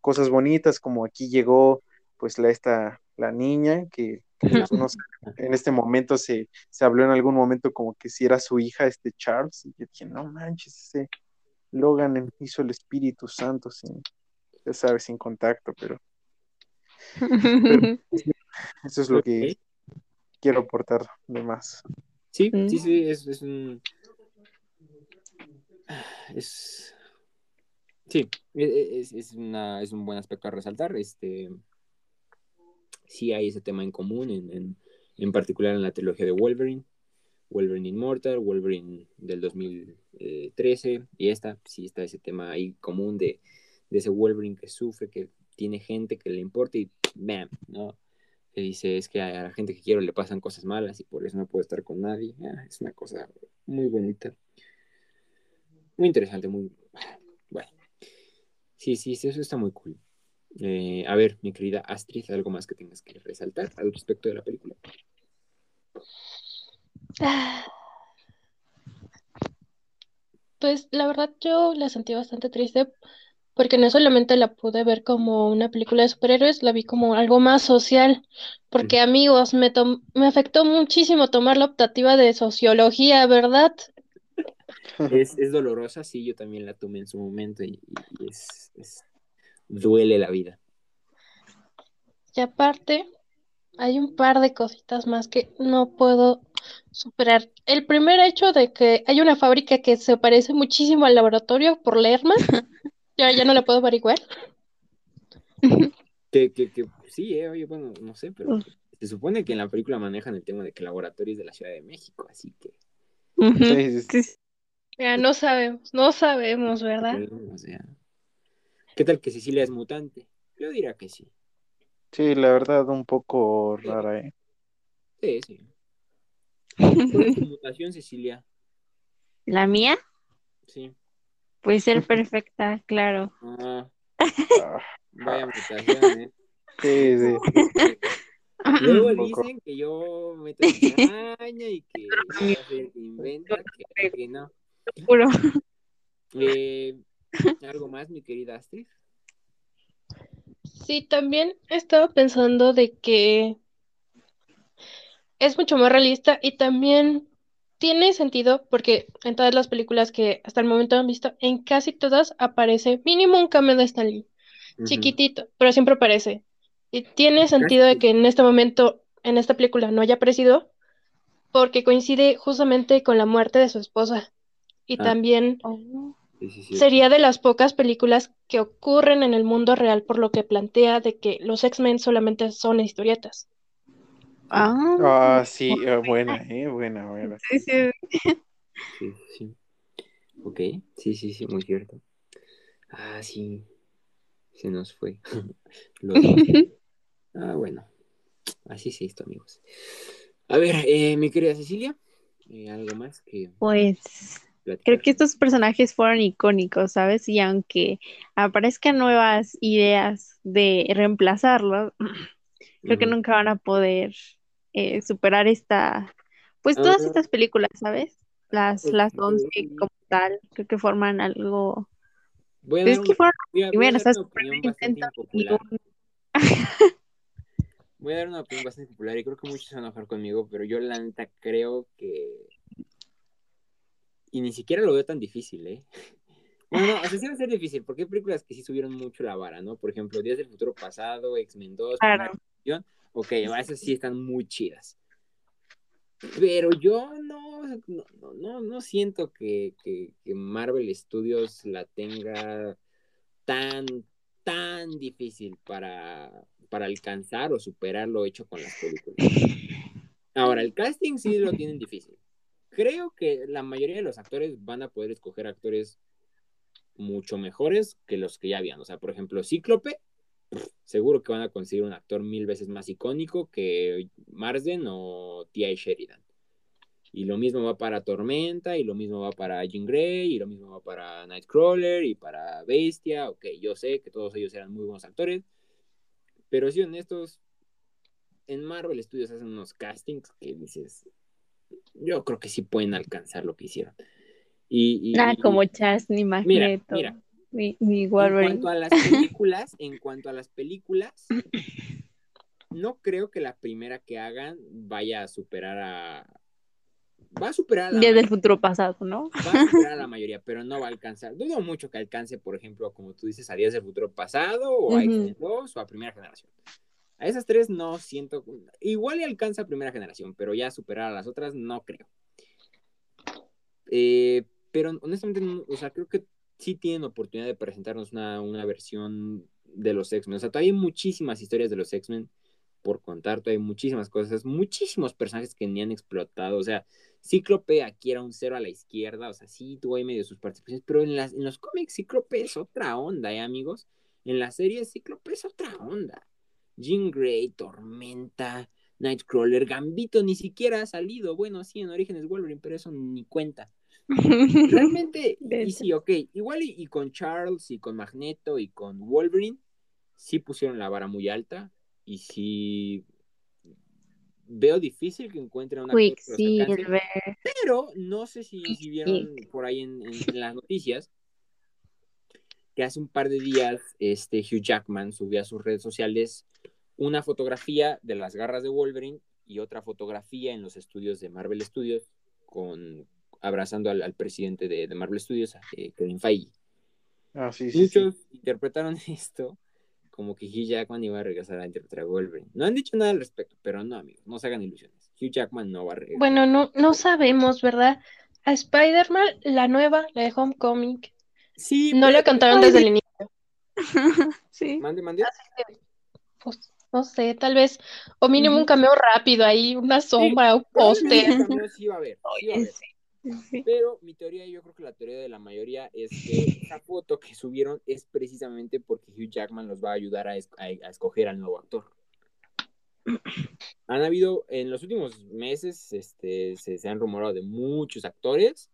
cosas bonitas, como aquí llegó pues la esta la niña que, que, pues, en este momento se, se habló en algún momento como que si era su hija este Charles, y yo dije, no manches, ese Logan hizo el Espíritu Santo sin, ya sabes, sin contacto, pero eso es lo que quiero aportar de más. Sí, Mm. sí, sí, es, es un. Es. Sí, e- e- es, es, una, es un buen aspecto a resaltar. Este. Sí, hay ese tema en común, en, en, en particular en la trilogía de Wolverine. Wolverine Immortal, Wolverine del 2013, y esta, sí está ese tema ahí común de, de ese Wolverine que sufre, que tiene gente que le importa y ¡bam! ¿no? que dice es que a la gente que quiero le pasan cosas malas y por eso no puedo estar con nadie. Ah, es una cosa muy bonita. Muy interesante, muy... Bueno. Sí, sí, sí, eso está muy cool. Eh, a ver, mi querida Astrid, ¿algo más que tengas que resaltar al respecto de la película? Pues la verdad yo la sentí bastante triste porque no solamente la pude ver como una película de superhéroes, la vi como algo más social. Porque amigos, me, me afectó muchísimo tomar la optativa de sociología, ¿verdad? Es, es dolorosa, sí, yo también la tomé en su momento y, y es, es- duele la vida. Y aparte, hay un par de cositas más que no puedo superar. El primer hecho de que hay una fábrica que se parece muchísimo al laboratorio por Lerman, ya, ya no la puedo averiguar. Que, que, que sí, eh, oye, bueno, no sé, pero se supone que en la película manejan el tema de que el laboratorio es de la Ciudad de México, así que, Ujú. Sí, sí, Sí, Ya no sabemos, no sabemos, ¿verdad? o sea, ¿qué tal que Cecilia es mutante? Yo diría que sí. sí, la verdad un poco rara, ¿eh? Sí, sí. ¿Cuál es tu mutación, Cecilia? La mía Sí. Puede ser perfecta, claro. Ah, Ah, vaya mutación, ¿eh? sí, sí. Luego dicen que yo meto cizaña y que que inventa, que, que no. Juro. Eh, ¿Algo más, mi querida Astrid? Sí, también estaba pensando de que es mucho más realista y también tiene sentido porque en todas las películas que hasta el momento han visto, en casi todas aparece mínimo un cameo de Stan Lee, chiquitito, pero siempre aparece. Y tiene sentido de que en este momento, en esta película, no haya aparecido porque coincide justamente con la muerte de su esposa. Y Ah. también Oh. Sí, sí, sí. sería de las pocas películas que ocurren en el mundo real por lo que plantea de que los X-Men solamente son historietas. Ah, Ah, sí, eh, buena, ¿eh? Buena, buena. sí, sí. Sí, sí. Ok, sí, sí, sí, muy cierto. Ah, sí, se nos fue. Los. Ah, bueno, así es esto, amigos. A ver, eh, mi querida Cecilia, eh, ¿algo más que Pues platicar? creo que estos personajes fueron icónicos, ¿sabes? Y aunque aparezcan nuevas ideas de reemplazarlos, creo que nunca van a poder eh, superar esta, pues todas estas películas, ¿sabes? Las, las 11 ok. como tal, creo que forman algo, a pues es que fueron voy a- voy a dar ¿sabes? una y un- Voy a dar una opinión bastante popular y creo que muchos se van a enojar conmigo, pero yo la neta creo que... Y ni siquiera lo veo tan difícil, ¿eh? Bueno, no, o sea, sí va a ser difícil, porque hay películas que sí subieron mucho la vara, ¿no? Por ejemplo, Días del Futuro Pasado, X-Men 2, Claro. Ok, esas sí están muy chidas. Pero yo no, no, no, no siento que, que, que Marvel Studios la tenga tan, tan difícil para, para alcanzar o superar lo hecho con las películas. Ahora, el casting sí lo tienen difícil. Creo que la mayoría de los actores van a poder escoger actores mucho mejores que los que ya habían. O sea, por ejemplo, Cíclope, pff, seguro que van a conseguir un actor mil veces más icónico que Marsden o T.I. Sheridan. Y lo mismo va para Tormenta, y lo mismo va para Jean Grey, y lo mismo va para Nightcrawler, y para Bestia. Ok, yo sé que todos ellos eran muy buenos actores, pero si honestos, en Marvel Studios hacen unos castings que dices, yo creo que sí pueden alcanzar lo que hicieron. Y, y- Ah, y- como Chas, ni mira, Magneto, mira, ni, ni en Wolverine. cuanto a las películas, en cuanto a las películas, no creo que la primera que hagan vaya a superar a. Va a superar a la del mayoría, futuro pasado, ¿no? va a superar a la mayoría, pero no va a alcanzar. Dudo mucho que alcance, por ejemplo, como tú dices, a Días del futuro pasado, o a Ujú. X-Men 2, o a primera generación. A esas tres no siento. Igual y alcanza a primera generación, pero ya superar a las otras no creo. Eh, pero honestamente, o sea, creo que sí tienen oportunidad de presentarnos una, una versión de los X-Men. O sea, todavía hay muchísimas historias de los X-Men por contar, todavía hay muchísimas cosas, muchísimos personajes que ni han explotado. O sea, Cíclope aquí era un cero a la izquierda, o sea, sí tuvo ahí medio sus participaciones, pero en, las, en los cómics Cíclope es otra onda, ¿eh, amigos? En la serie Cíclope es otra onda. Jean Grey, Tormenta, Nightcrawler, Gambito ni siquiera ha salido. Bueno, sí, en Orígenes Wolverine, pero eso ni cuenta. Realmente, y sí, ok, igual y, y con Charles y con Magneto y con Wolverine, sí pusieron la vara muy alta y sí veo difícil que encuentren una Quicksilver. pero no sé si, si vieron Quick. por ahí en, en- en las noticias que hace un par de días este Hugh Jackman subió a sus redes sociales una fotografía de las garras de Wolverine y otra fotografía en los estudios de Marvel Studios con abrazando al, al presidente de, de Marvel Studios, a, eh, Kevin Feige. Ah, sí, sí, sí. Muchos interpretaron esto como que Hugh Jackman iba a regresar a interpretar a Wolverine. No han dicho nada al respecto, pero no, amigos, no se hagan ilusiones. Hugh Jackman no va a regresar. Bueno, no, no sabemos, ¿verdad? A Spider-Man, la nueva, la de Homecoming, sí, no pero- contaron desde el inicio. Sí. Mande, mande. Pues, no sé, tal vez, o mínimo un cameo rápido ahí, una sombra, un Probablemente póster. sí va a haber, sí va a Oye, haber. Pero mi teoría, yo creo que la teoría de la mayoría es que esa foto que subieron es precisamente porque Hugh Jackman los va a ayudar a, es- a- a escoger al nuevo actor. Han habido, en los últimos meses, este, se, han rumorado de muchos actores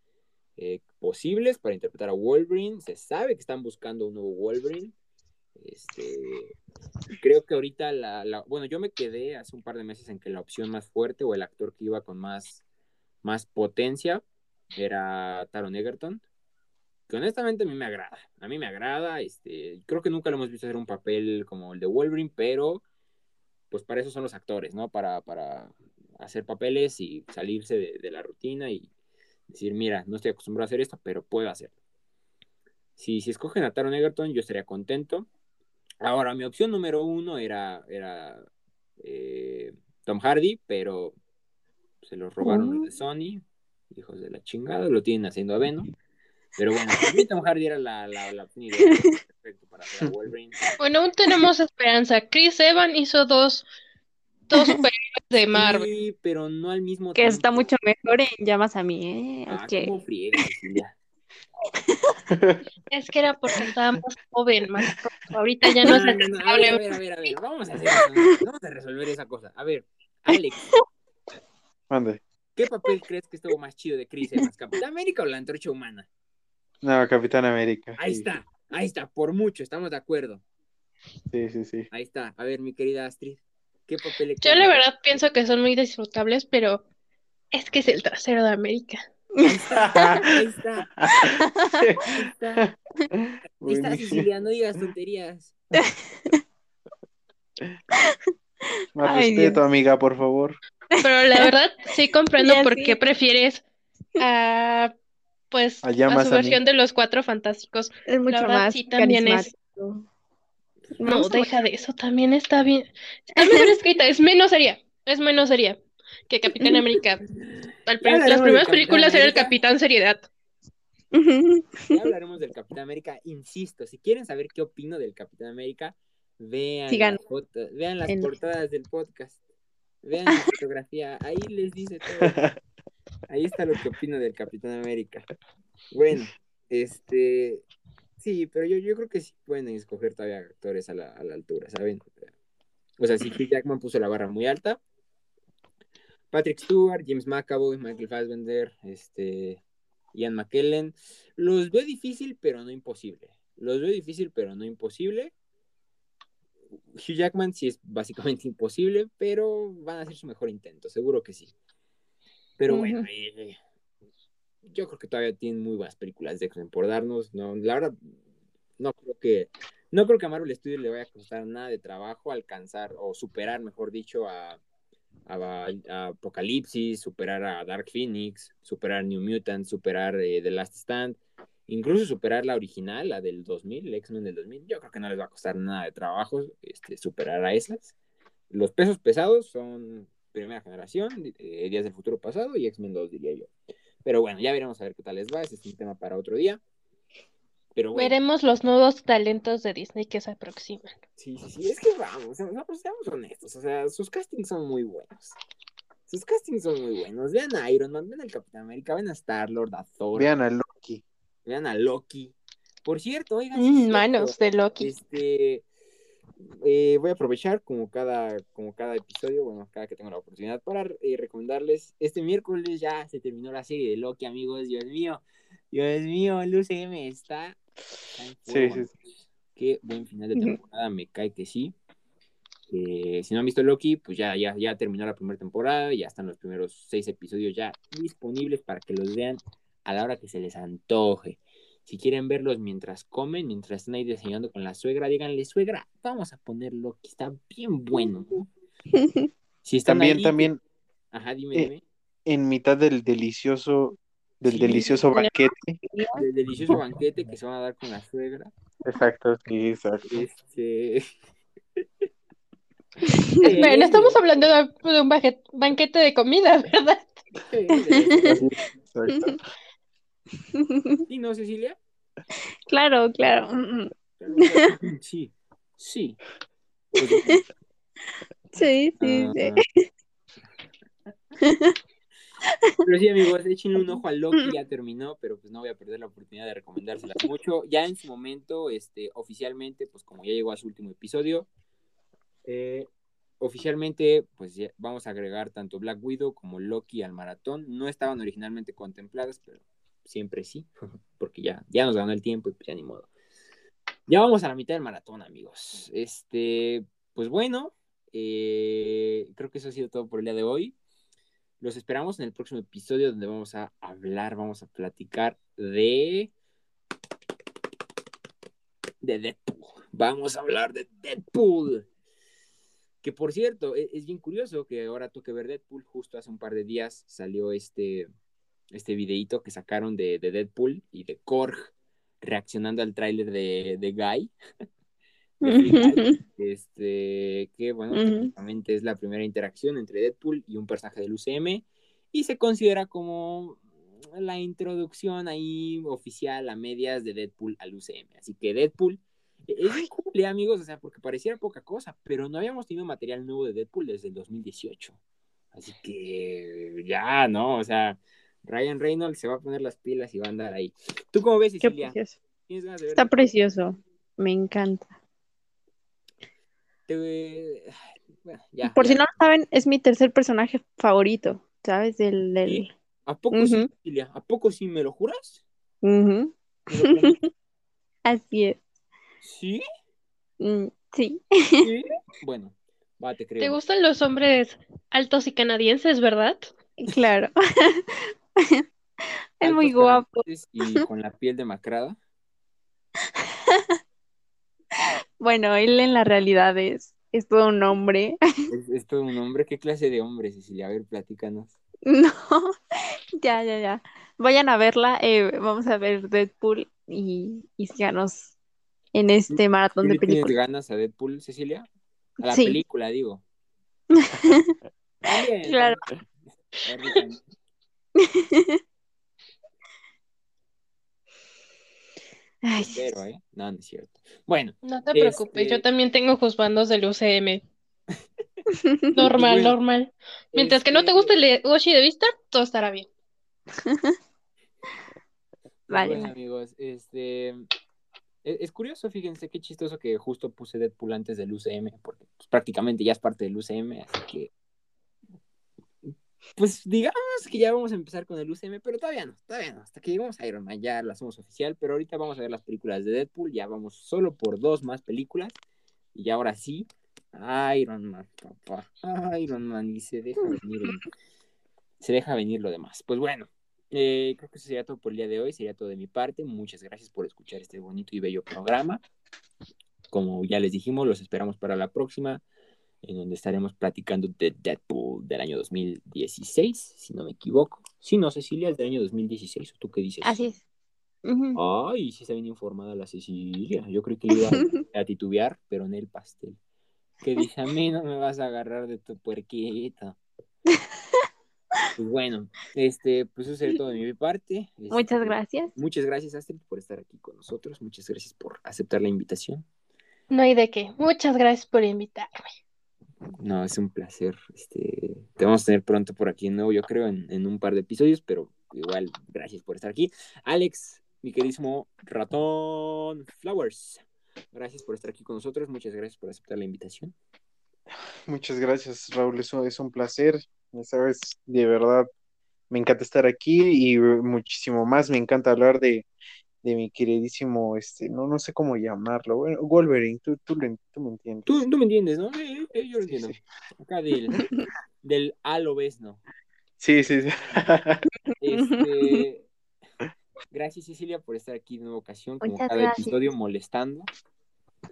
eh, posibles para interpretar a Wolverine. Se sabe que están buscando un nuevo Wolverine. Este, creo que ahorita bueno, yo me quedé hace un par de meses en que la opción más fuerte o el actor que iba con más potencia era Taron Egerton, que honestamente a mí me agrada, a mí me agrada, este, creo que nunca lo hemos visto hacer un papel como el de Wolverine, pero pues para eso son los actores, ¿no? Para, para hacer papeles y salirse de, de la rutina y decir, mira, no estoy acostumbrado a hacer esto, pero puedo hacerlo. Si, si escogen a Taron Egerton, yo estaría contento. Ahora, mi opción número uno era, era eh, Tom Hardy, pero se los robaron los de Sony, hijos de la chingada, lo tienen haciendo a Venom. Pero bueno, mí Tom Hardy era la, la, la ideal, perfecto para hacer a Wolverine. Bueno, aún tenemos esperanza. Chris Evans hizo dos, dos superhéroes de Marvel. Sí, pero no al mismo Que tiempo. está mucho mejor en Llamas a mí, ¿eh? Ah, Ok. cómo friega. Es que era porque estaba más joven, más. Ahorita ya no No, es no, no, a ver, a ver, a ver, a ver, vamos a hacer eso, vamos a resolver esa cosa. A ver, Alex, Mande. ¿Qué papel crees que estuvo más chido de Chris Evans, Capitán América o la antorcha humana? No, Capitán América. Ahí sí. está, ahí está, por mucho, estamos de acuerdo. Sí, sí, sí. Ahí está. A ver, mi querida Astrid, ¿qué papel Yo la verdad pienso que son muy disfrutables, pero es que es el trasero de América. Ahí está, ahí está, ahí está. Ahí está, Buenísimo. Cecilia, no digas tonterías. Más Ay, respeto, Dios. amiga, por favor. Pero la verdad sí comprendo por qué prefieres a pues A su mí. versión de los cuatro fantásticos. Es mucho verdad, más sí, también es-. No, a deja de eso, también está bien. Está mejor escrita, es menos seria, es menos seria que Capitán América. Al prim- hablaremos las primeras películas era el. Capitán Seriedad. Ya hablaremos del Capitán América. Insisto, si quieren saber qué opino del Capitán América, vean, las, fotos, vean las En- portadas del podcast. Vean la fotografía. Ahí les dice todo. Ahí está lo que opino del Capitán América. Bueno, este. Sí, pero yo, yo creo que sí pueden escoger todavía actores a la, a la altura, ¿saben? O sea, si Hugh Jackman puso la barra muy alta. Patrick Stewart, James McAvoy, Michael Fassbender, este, Ian McKellen. Los veo difícil, pero no imposible. Los veo difícil, pero no imposible. Hugh Jackman sí es básicamente imposible, pero van a hacer su mejor intento, seguro que sí. Pero bueno, eh, yo creo que todavía tienen muy buenas películas de X-Men por darnos. No, la verdad, no creo que no creo que a Marvel Studios le vaya a costar nada de trabajo alcanzar o superar, mejor dicho, a, a, a Apocalipsis, superar a Dark Phoenix, superar New Mutants, superar eh, The Last Stand, incluso superar la original, la del 2000, el X-Men del 2000. Yo creo que no les va a costar nada de trabajo este, superar a esas. Los pesos pesados son primera generación, eh, Días del Futuro Pasado y X-Men 2, diría yo. Pero bueno, ya veremos a ver qué tal les va. Ese es un tema para otro día. Pero bueno, Veremos los nuevos talentos de Disney que se aproximan. sí, sí, sí. Es que vamos, o sea, pues, seamos honestos. O sea, sus castings son muy buenos. Sus castings son muy buenos. Vean a Iron Man, vean al Capitán América, vean a Star-Lord, a Thor, Vean a Loki. Vean a Loki. Por cierto, oigan, Mm, cierto, manos de Loki. Este, eh, voy a aprovechar como cada, como cada episodio, bueno, cada que tengo la oportunidad para eh, recomendarles. Este miércoles ya se terminó la serie de Loki, amigos. Dios mío, Dios mío, el UCM está. en Sí, sí, Qué buen final de temporada, me cae que sí. Eh, si no han visto Loki, pues ya, ya, ya terminó la primera temporada, ya están los primeros seis episodios ya disponibles para que los vean a la hora que se les antoje. Si quieren verlos mientras comen, mientras están ahí diseñando con la suegra, díganle, suegra, vamos a poner Loki, está bien bueno. ¿no?". Si están También, ahí- también Ajá, dime, eh, dime. en mitad del delicioso, del Sí. delicioso banquete. Del delicioso banquete que se van a dar con la suegra. Exacto, sí, exacto. Este... Espera, no estamos hablando de, un banquete de comida, ¿verdad? exacto. ¿Sí, no, Cecilia? Claro, claro. Mm, mm. Claro, claro. Sí, sí. Sí, sí, sí. ah, Pero sí, amigos, échenle un ojo a Loki, ya terminó, pero pues no voy a perder la oportunidad de recomendárselas mucho. Ya en su momento, este, oficialmente, pues como ya llegó a su último episodio, eh, oficialmente, pues ya vamos a agregar tanto Black Widow como Loki al maratón. No estaban originalmente contempladas, pero siempre sí, porque ya, ya nos ganó el tiempo y pues ya ni modo. Ya vamos a la mitad del maratón, amigos. Este, pues bueno, eh, creo que eso ha sido todo por el día de hoy. Los esperamos en el próximo episodio donde vamos a hablar, vamos a platicar de. de Deadpool. Vamos a hablar de Deadpool. Que por cierto, e- es, bien curioso que ahora toque ver Deadpool. Justo hace un par de días salió este, este videíto que sacaron de, de Deadpool y de Korg reaccionando al tráiler de, de Guy. de. Este, que bueno, técnicamente es la primera interacción entre Deadpool y un personaje del UCM y se considera como la introducción ahí oficial a medias de Deadpool al UCM. Así que Deadpool e-, es ¿eh, amigos, o sea, porque pareciera poca cosa, pero no habíamos tenido material nuevo de Deadpool desde el 2018. Así que ya, ¿no? O sea, Ryan Reynolds se va a poner las pilas y va a andar ahí. ¿Tú cómo ves, Cecilia? precioso. ¿Tienes ganas de ver? Está precioso. Me encanta. Te- bueno, ya, Por ya. si no lo saben, es mi tercer personaje favorito, ¿sabes? Del, del... ¿A poco sí, Ujú. Cecilia? ¿A poco sí me lo juras? Ujú. ¿Me lo prometes? Así es. ¿Sí? Mm, sí. ¿Sí? Bueno, va, te creo. ¿Te gustan los hombres altos y canadienses, verdad? Claro. Es muy guapo. Y con la piel demacrada. Bueno, él en la realidad es, es todo un hombre. Es, es todo un hombre. ¿Qué clase de hombre, Cecilia? A ver, platícanos. No, ya, ya, ya. Vayan a verla. eh, vamos a ver Deadpool y, y síganos en este maratón ¿Sí de le tienes películas. ganas a Deadpool, Cecilia? A la Sí. película, digo. Claro. también. A ver, dígame. Ay, ¿eh? No, no es cierto. Bueno, No te Este- preocupes, yo también tengo juzbandos del UCM. Normal, Bueno, normal. Mientras que no te este, guste el de Oshi de Vista, todo estará bien. Vale. bueno, amigos, este es, es curioso, fíjense qué chistoso que justo puse Deadpool antes del UCM, porque pues, prácticamente ya es parte del UCM, así que pues digamos que ya vamos a empezar con el UCM, pero todavía no, todavía no, hasta que lleguemos a Iron Man ya lo hacemos oficial, pero ahorita vamos a ver las películas de Deadpool, ya vamos solo por dos más películas, y ahora sí, Iron Man, papá, Iron Man, y se deja venir, se deja venir lo demás. Pues bueno, eh, creo que eso sería todo por el día de hoy, sería todo de mi parte. Muchas gracias por escuchar este bonito y bello programa. Como ya les dijimos, los esperamos para la próxima, en donde estaremos platicando de Deadpool del año 2016, si no me equivoco. Si no, Cecilia, es del año 2016, ¿o tú qué dices? Así es. Ay, sí está bien informada la Cecilia. Yo creo que iba a, a titubear, pero en el pastel. Que dice, a mí no me vas a agarrar de tu puerquita. Pues bueno, este, pues eso sería todo de mi parte. Este, Muchas gracias. Muchas gracias, Astrid, por estar aquí con nosotros. Muchas gracias por aceptar la invitación. No hay de qué. Muchas gracias por invitarme. No, es un placer. Este, te vamos a tener pronto por aquí de nuevo, yo creo, en, en un par de episodios, pero igual, gracias por estar aquí. Alex, mi queridísimo ratón Flowers, gracias por estar aquí con nosotros. Muchas gracias por aceptar la invitación. Muchas gracias, Raúl. Es un, placer. Ya sabes, de verdad, me encanta estar aquí y muchísimo más. Me encanta hablar de, de mi queridísimo, este, no, no sé cómo llamarlo. Bueno, Wolverine, tú, tú, tú me entiendes. Tú, tú me entiendes, ¿no? Eh, eh, yo lo entiendo. sí. Acá del, del A lo ves, ¿no? Sí, sí, sí. Este, gracias, Cecilia, por estar aquí de nueva ocasión, como Muchas cada gracias. episodio, molestando.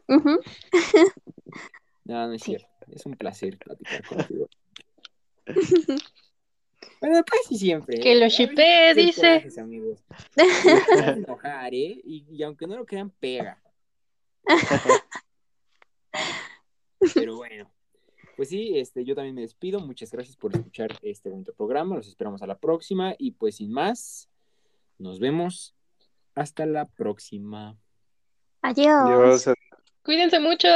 Ujú. No, no es Sí. cierto. Es un placer platicar contigo. Bueno, casi siempre. Que lo hay dice. corajes, amigos. Enojar, ¿eh? Y, y aunque no lo crean, pega. Pero bueno. Pues sí, este, yo también me despido. Muchas gracias por escuchar este bonito programa. Los esperamos a la próxima. Y pues sin más, nos vemos. Hasta la próxima. Adiós. Dios, Cuídense mucho.